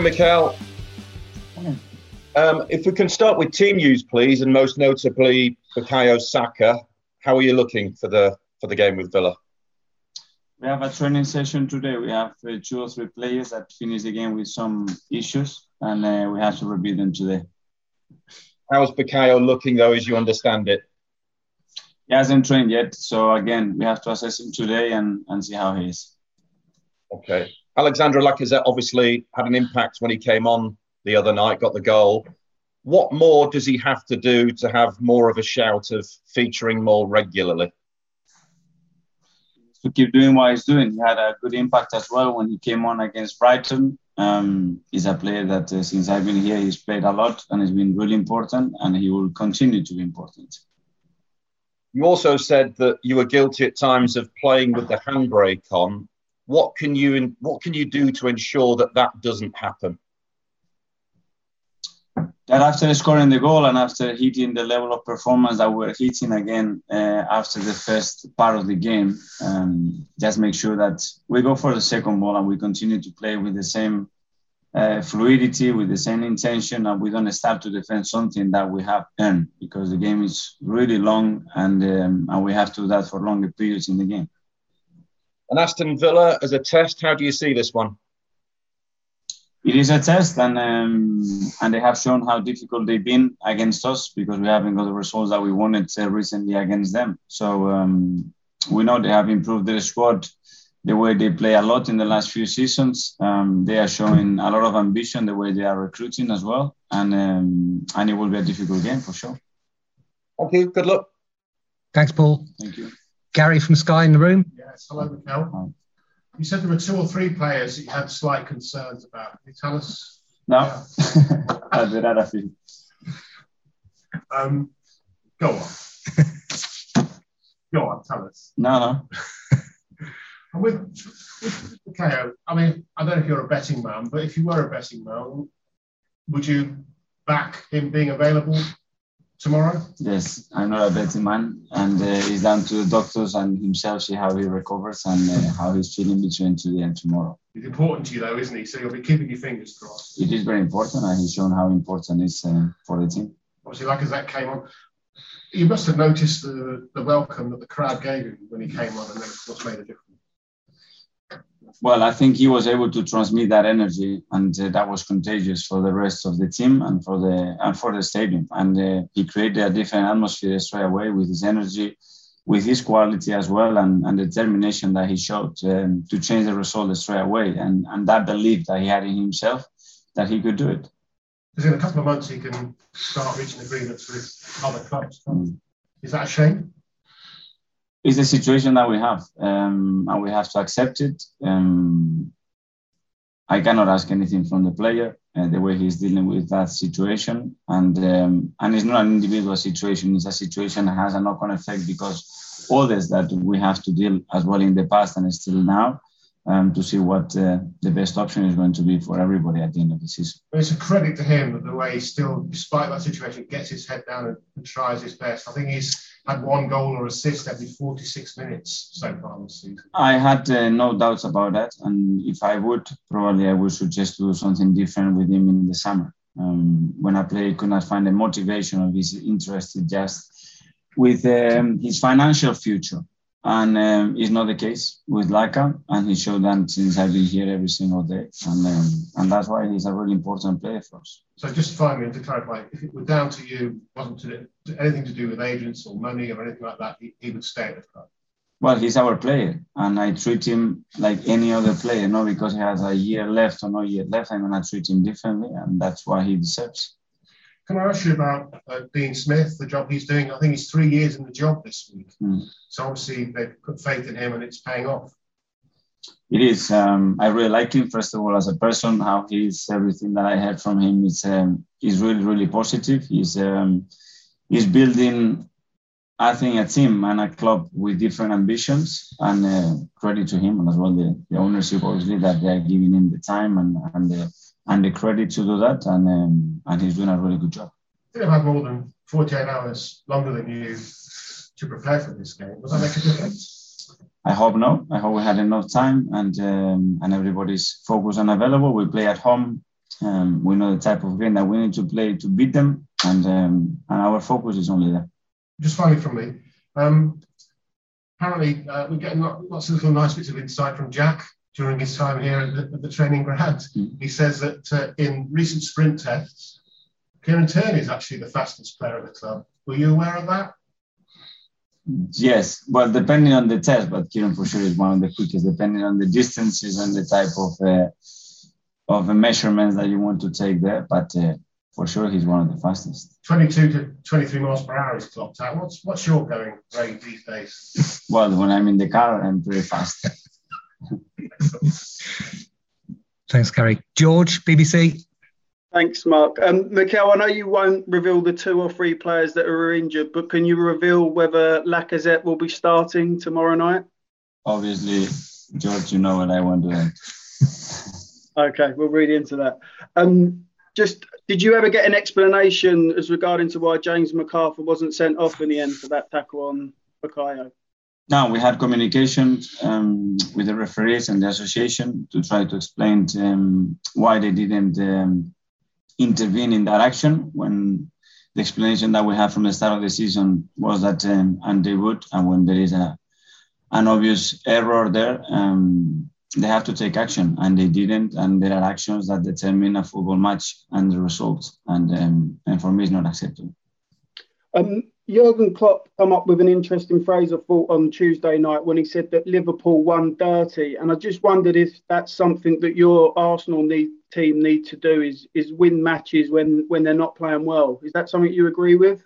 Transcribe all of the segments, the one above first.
Morning, Mikel. Um, if we can start with team news, please, and most notably Bukayo Saka. How are you looking for the for the game with Villa? We have a training session today. We have uh, two or three players that finished the game with some issues, and uh, we have to review them today. How's Bukayo looking, though, as you understand it? He hasn't trained yet, so again, we have to assess him today and, and see how he is. Okay. Alexandre Lacazette obviously had an impact when he came on the other night, got the goal. What more does he have to do to have more of a shout of featuring more regularly? To keep doing what he's doing. He had a good impact as well when he came on against Brighton. Um, he's a player that uh, since I've been here, he's played a lot and has been really important, and he will continue to be important. You also said that you were guilty at times of playing with the handbrake on. What can you what can you do to ensure that that doesn't happen? that after scoring the goal and after hitting the level of performance that we're hitting again uh, after the first part of the game, um, just make sure that we go for the second ball and we continue to play with the same uh, fluidity, with the same intention, and we don't start to defend something that we have earned because the game is really long and, um, and we have to do that for longer periods in the game. And Aston Villa, as a test, how do you see this one? it is a test, and um, and they have shown how difficult they've been against us because we haven't got the results that we wanted uh, recently against them. So um, we know they have improved their squad, the way they play a lot in the last few seasons. Um, they are showing a lot of ambition, the way they are recruiting as well, and um, and it will be a difficult game for sure. Thank you. Good luck. Thanks, Paul. Thank you. Gary from Sky in the room. Yes. Hello, Mikel. You said there were two or three players that you had slight concerns about. Can you tell us? No, I'd rather feel. Um, go on. go on, tell us. No, no. And with, with Bukayo, I mean, I don't know if you're a betting man, but if you were a betting man, would you back him being available tomorrow? Yes, I'm not a betting man, and uh, it's down to the doctors and himself see how he recovers and uh, how he's feeling between today and tomorrow. It's important to you, though, isn't he? So you'll be keeping your fingers crossed. It is very important, and he's shown how important it is uh, for the team. Obviously, Lacazette came on, you must have noticed the, the welcome that the crowd gave him when he came on, and then of course made a difference. Well, I think he was able to transmit that energy, and uh, that was contagious for the rest of the team and for the and for the stadium. And uh, he created a different atmosphere straight away with his energy, with his quality as well, and, and determination that he showed um, to change the result straight away, and and that belief that he had in himself that he could do it. Because in a couple of months he can start reaching agreements with other clubs. Mm. Is that a shame? It's the situation that we have, um, and we have to accept it. Um, I cannot ask anything from the player uh, the way he's dealing with that situation, and um, and it's not an individual situation. It's a situation that has a knock-on effect because all this that we have to deal as well in the past and still now. Um, to see what uh, the best option is going to be for everybody at the end of the season. It's a credit to him that the way he still, despite that situation, gets his head down and, and tries his best. I think he's had one goal or assist every 46 minutes so far this season. I had uh, no doubts about that. And if I would, probably I would suggest to do something different with him in the summer. Um, when a player could not find the motivation or his interest just with um, his financial future. And um, it's not the case with Laca, and he showed that since I've been here every single day, and um, and that's why he's a really important player for us. So just finally, to clarify, if it were down to you, wasn't to, anything to do with agents or money or anything like that, he, he would stay at the club. Well, he's our player, and I treat him like any other player, not because he has a year left or no year left. I'm gonna treat him differently, and that's what he deserves. Can I ask you about uh, Dean Smith, the job he's doing? I think he's three years in the job this week. Mm. So obviously they've put faith in him and it's paying off. It is. Um, I really like him, first of all, as a person, how he's everything that I heard from him is um, he's really, really positive. He's, um, he's building, I think, a team and a club with different ambitions. And uh, credit to him and as well the, the ownership, obviously, that they're giving him the time and, and the and the credit to do that, and um, and he's doing a really good job. Did have had more than 48 hours longer than you to prepare for this game. Does that make a difference? I hope no. I hope we had enough time and um, and everybody's focused and available. We play at home Um, we know the type of game that we need to play to beat them, and um, and our focus is only there. Just finally from me, um, apparently uh, we're getting lots of little nice bits of insight from Jack during his time here at the, at the training ground. Mm. He says that uh, in recent sprint tests, Kieran Tierney is actually the fastest player at the club. Were you aware of that? Yes, well, depending on the test, but Kieran for sure is one of the quickest, depending on the distances and the type of uh, of measurements that you want to take there. But uh, for sure, he's one of the fastest. 22 to 23 miles per hour is clocked out. What's what's your going rate these days? well, when I'm in the car, I'm pretty fast. Thanks, Gary. George, BBC. Thanks, Mark. Um, Mikel, I know you won't reveal the two or three players that are injured, but can you reveal whether Lacazette will be starting tomorrow night? Obviously, George, you know what I want to add. okay, we'll read into that. Um, just, did you ever get an explanation as regarding to why James McArthur wasn't sent off in the end for that tackle on Bukayo? No, we had communication um, with the referees and the association to try to explain to, um, why they didn't um, intervene in that action when the explanation that we had from the start of the season was that um, and they would and when there is a an obvious error there um, they have to take action and they didn't and there are actions that determine a football match and the result and and for me it's not acceptable. Um, Jurgen Klopp come up with an interesting phrase I thought on Tuesday night when he said that Liverpool won dirty, and I just wondered if that's something that your Arsenal need, team need to do is is win matches when when they're not playing well. Is that something you agree with?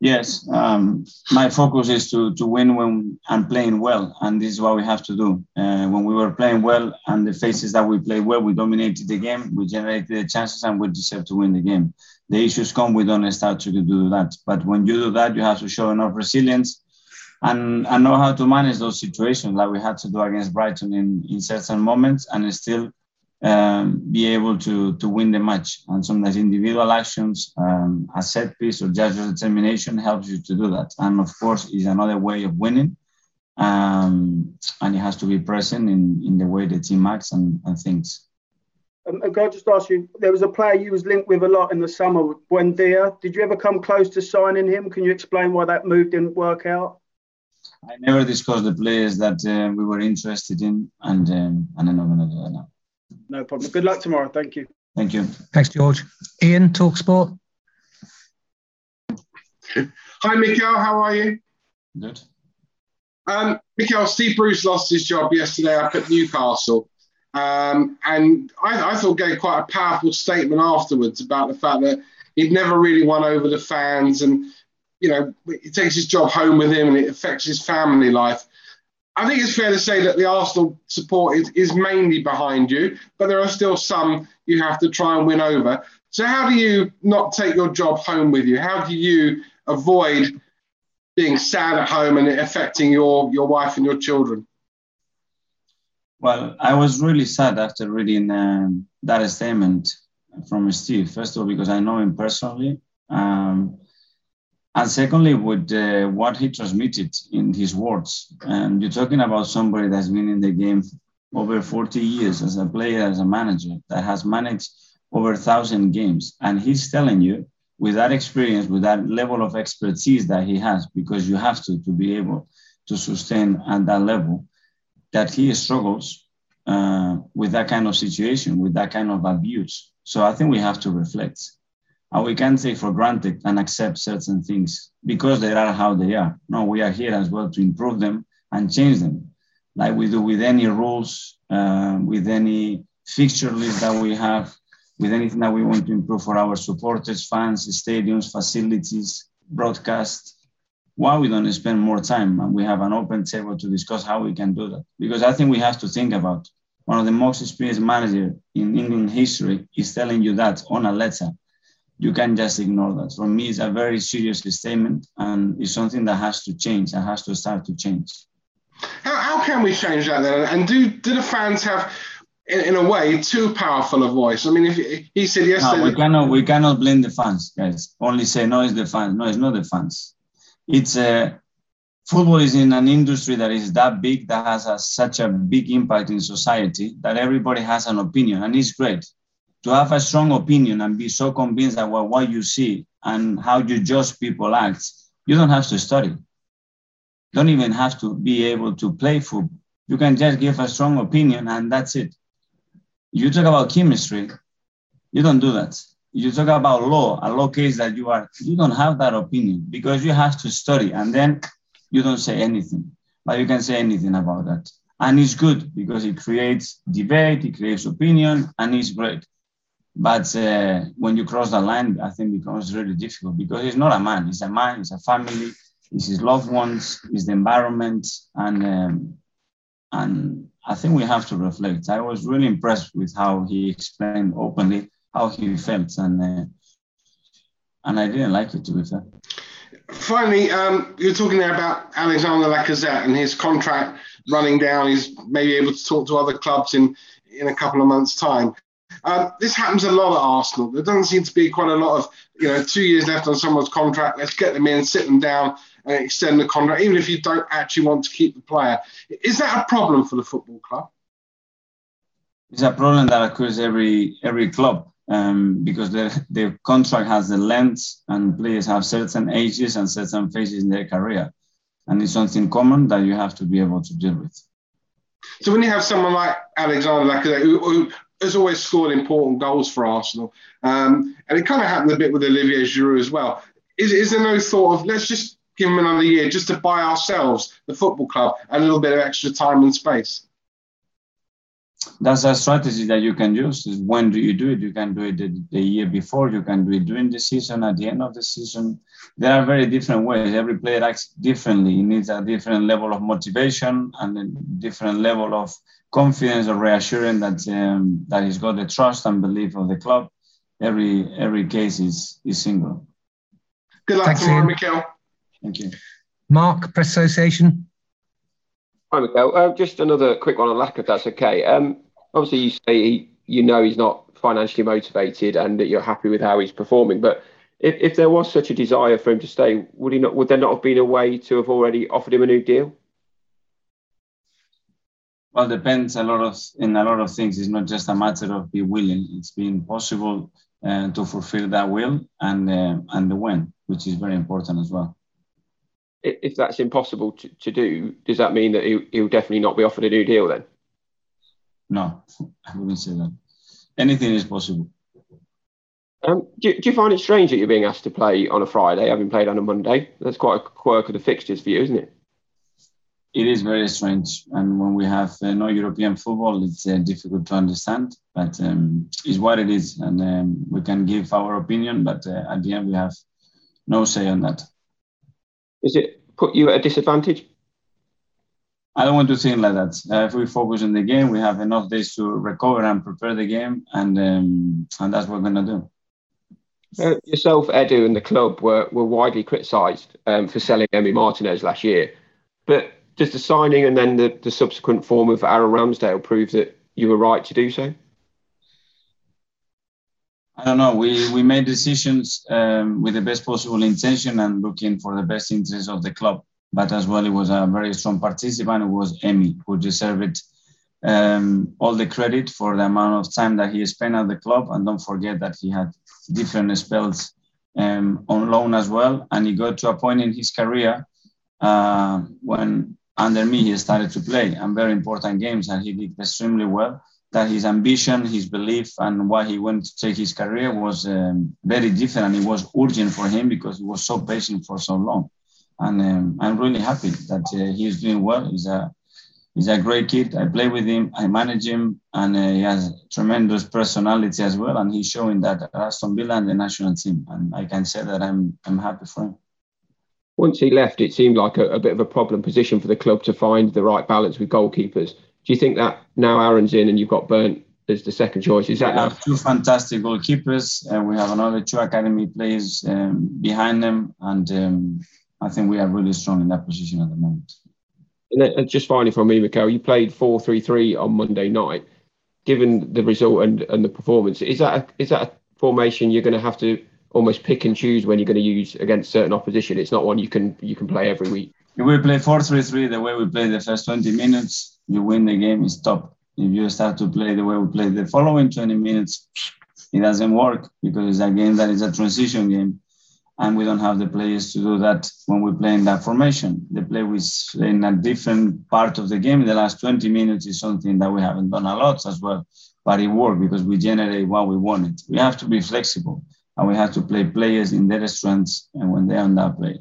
Yes, um, my focus is to to win when I'm playing well, and this is what we have to do. Uh, when we were playing well and the phases that we played well, we dominated the game, we generated the chances, and we deserve to win the game the issues come, we don't start to do that. But when you do that, you have to show enough resilience and, and know how to manage those situations like we had to do against Brighton in, in certain moments and still um, be able to, to win the match. And sometimes individual actions, um, a set piece or just your determination helps you to do that. And of course, is another way of winning. Um, and it has to be present in, in the way the team acts and, and thinks. Um, can I just ask you? There was a player you was linked with a lot in the summer, Buendia. Did you ever come close to signing him? Can you explain why that move didn't work out? I never discussed the players that uh, we were interested in, and um, and I'm not going to do that now. No problem. Good luck tomorrow. Thank you. Thank you. Thanks, George. Ian, Talk Sport. Hi, Mikel. How are you? Good. Um, Mikel, Steve Bruce lost his job yesterday up at Newcastle. Um, and I, I, thought gave quite a powerful statement afterwards about the fact that he'd never really won over the fans and, you know, he takes his job home with him and it affects his family life. I think it's fair to say that the Arsenal support is, is mainly behind you, but there are still some you have to try and win over. So, how do you not take your job home with you? How do you avoid being sad at home and affecting your, your wife and your children? Well, I was really sad after reading um, that statement from Steve. First of all, because I know him personally, um, and secondly, with uh, what he transmitted in his words. And you're talking about somebody that's been in the game over 40 years as a player, as a manager, that has managed over a thousand games, and he's telling you with that experience, with that level of expertise that he has, because you have to to be able to sustain at that level that he struggles uh, with that kind of situation, with that kind of abuse. So I think we have to reflect. And we can't take for granted and accept certain things because they are how they are. No, we are here as well to improve them and change them, like we do with any rules, uh, with any fixture list that we have, with anything that we want to improve for our supporters, fans, stadiums, facilities, broadcast, why we don't spend more time and we have an open table to discuss how we can do that. Because I think we have to think about one of the most experienced managers in England history is telling you that on a letter. You can just ignore that. For me, it's a very serious statement and it's something that has to change and has to start to change. How, how can we change that then? And do, do the fans have, in, in a way, too powerful a voice? I mean, if he said yesterday. No, we cannot, we cannot blame the fans, guys. Only say, no, it's the fans. No, it's not the fans it's a football is in an industry that is that big that has a, such a big impact in society that everybody has an opinion and it's great to have a strong opinion and be so convinced that what you see and how you judge people act, you don't have to study. Don't even have to be able to play football. You can just give a strong opinion and that's it. You talk about chemistry, you don't do that. You talk about law, a law case that you are, you don't have that opinion because you have to study and then you don't say anything, but you can say anything about that. And it's good because it creates debate, it creates opinion, and it's great. But uh, when you cross the line, I think it becomes really difficult because it's not a man. it's a man. It's a family. It's his loved ones. It's the environment, and um, and I think we have to reflect. I was really impressed with how he explained openly how he felt, and uh, and I didn't like it to be fair. Finally, um, you're talking there about Alexander Lacazette and his contract running down. He's maybe able to talk to other clubs in in a couple of months' time. Um, this happens a lot at Arsenal. There doesn't seem to be quite a lot of, you know, two years left on someone's contract. Let's get them in, sit them down, and extend the contract, even if you don't actually want to keep the player. Is that a problem for the football club? It's a problem that occurs every every club um, because the, the contract has a length and players have certain ages and certain phases in their career. And it's something common that you have to be able to deal with. So when you have someone like Alexander Lacazette, who, who has always scored important goals for Arsenal. Um, and it kind of happened a bit with Olivier Giroud as well. Is, is there no thought of let's just give him another year just to buy ourselves, the football club, a little bit of extra time and space? That's a strategy that you can use. Is When do you do it? You can do it the, the year before. You can do it during the season, at the end of the season. There are very different ways. Every player acts differently. He needs a different level of motivation and a different level of confidence or reassuring that um, that he's got the trust and belief of the club. Every every case is is single. Good luck Thanks, tomorrow, Mikel. Thank you. Mark, Press Association. Hi, Mikel. Uh, just another quick one on Lack, if that's okay. Um, obviously, you say he, you know he's not financially motivated and that you're happy with how he's performing. But if, if there was such a desire for him to stay, would he not? Would there not have been a way to have already offered him a new deal? Well, depends a lot of in a lot of things. It's not just a matter of be willing. It's being possible uh, to fulfill that will and uh, and the when, which is very important as well. If that's impossible to, to do, does that mean that he, he'll definitely not be offered a new deal then? No, I wouldn't say that. Anything is possible. Um, do, do, you find it strange that you're being asked to play on a Friday, having played on a Monday? That's quite a quirk of the fixtures for you, isn't it? it is very strange. And when we have uh, no European football, it's uh, difficult to understand. But um, it's what it is, and um, we can give our opinion. But uh, at the end, we have no say on that. Is it put you at a disadvantage? I don't want to think like that. Uh, if we focus on the game, we have enough days to recover and prepare the game, and um, and that's what we're gonna do. Uh, yourself, Edu, and the club were were widely criticised um, for selling Emi Martinez last year, but does the signing and then the, the subsequent form of Aaron Ramsdale prove that you were right to do so? I don't know. We we made decisions um, with the best possible intention and looking for the best interest of the club. But as well, it was a very strong participant. It was Emi who deserved um, all the credit for the amount of time that he spent at the club. And don't forget that he had different spells um, on loan as well. And he got to a point in his career uh, when under me, he started to play and very important games, and he did extremely well. That his ambition, his belief, and why he went to take his career was um, very different, and it was urgent for him because he was so patient for so long. And um, I'm really happy that uh, he is doing well. He's a he's a great kid. I play with him, I manage him, and uh, he has tremendous personality as well. And he's showing that at Aston Villa and the national team. And I can say that I'm I'm happy for him once he left, it seemed like a, a, bit of a problem position for the club to find the right balance with goalkeepers. Do you think that now Aaron's in and you've got Bernd as the second choice? Is that we have two fantastic goalkeepers, and we have another two academy players um, behind them, and um, I think we are really strong in that position at the moment. And then, just finally from me, Mikel, you played four three three on Monday night. Given the result and, and the performance, is that a, is that a formation you're going to have to almost pick and choose when you're going to use against certain opposition. It's not one you can you can play every week. We play 4-3-3 the way we play the first 20 minutes, you win the game. It's top. If you start to play the way we play the following 20 minutes, it doesn't work because it's a game that is a transition game and we don't have the players to do that when we play in that formation. The play with in a different part of the game in the last 20 minutes is something that we haven't done a lot as well, but it worked because we generate what we wanted. We have to be flexible and we have to play players in their strengths and when they're on that play.